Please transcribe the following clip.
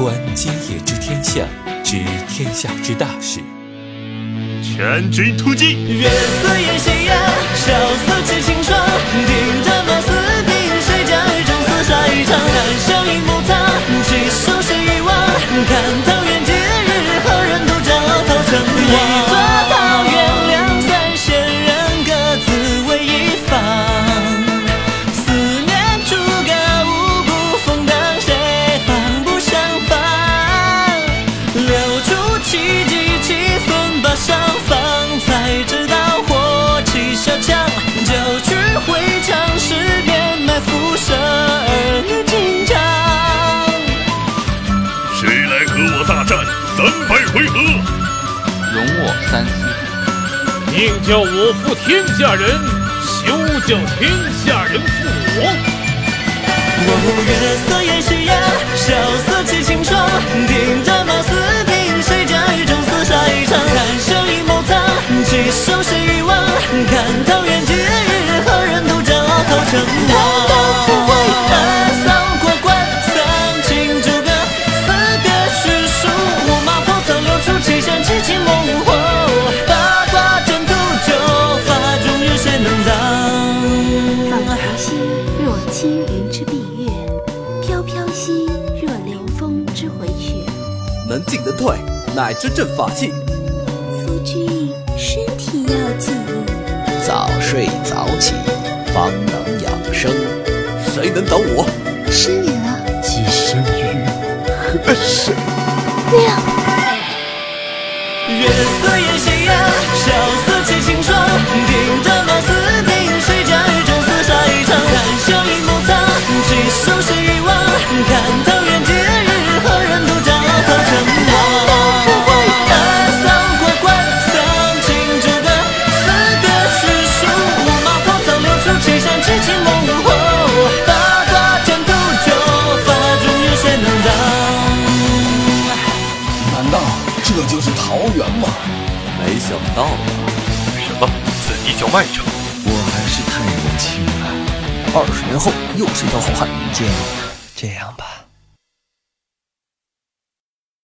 观今夜之天下，知天下之大事。全军突击！月色也斜阳，上方，才知道火气小强，就去会场尸边埋伏射儿女进场。谁来和我大战三百回合？容我三思。宁叫我负天下人，休叫天下人负兮若轻云之蔽月，飘飘兮若凉风之回雪。能进能退，乃真正法器。夫君身体要紧，早睡早起，方。谁能挡我？失礼了。寄生于 何神？亮。月色这就是桃园吗？没想到啊！什么？此地叫麦城？我还是太年轻了。二十年后又是一条好汉。建议这样吧。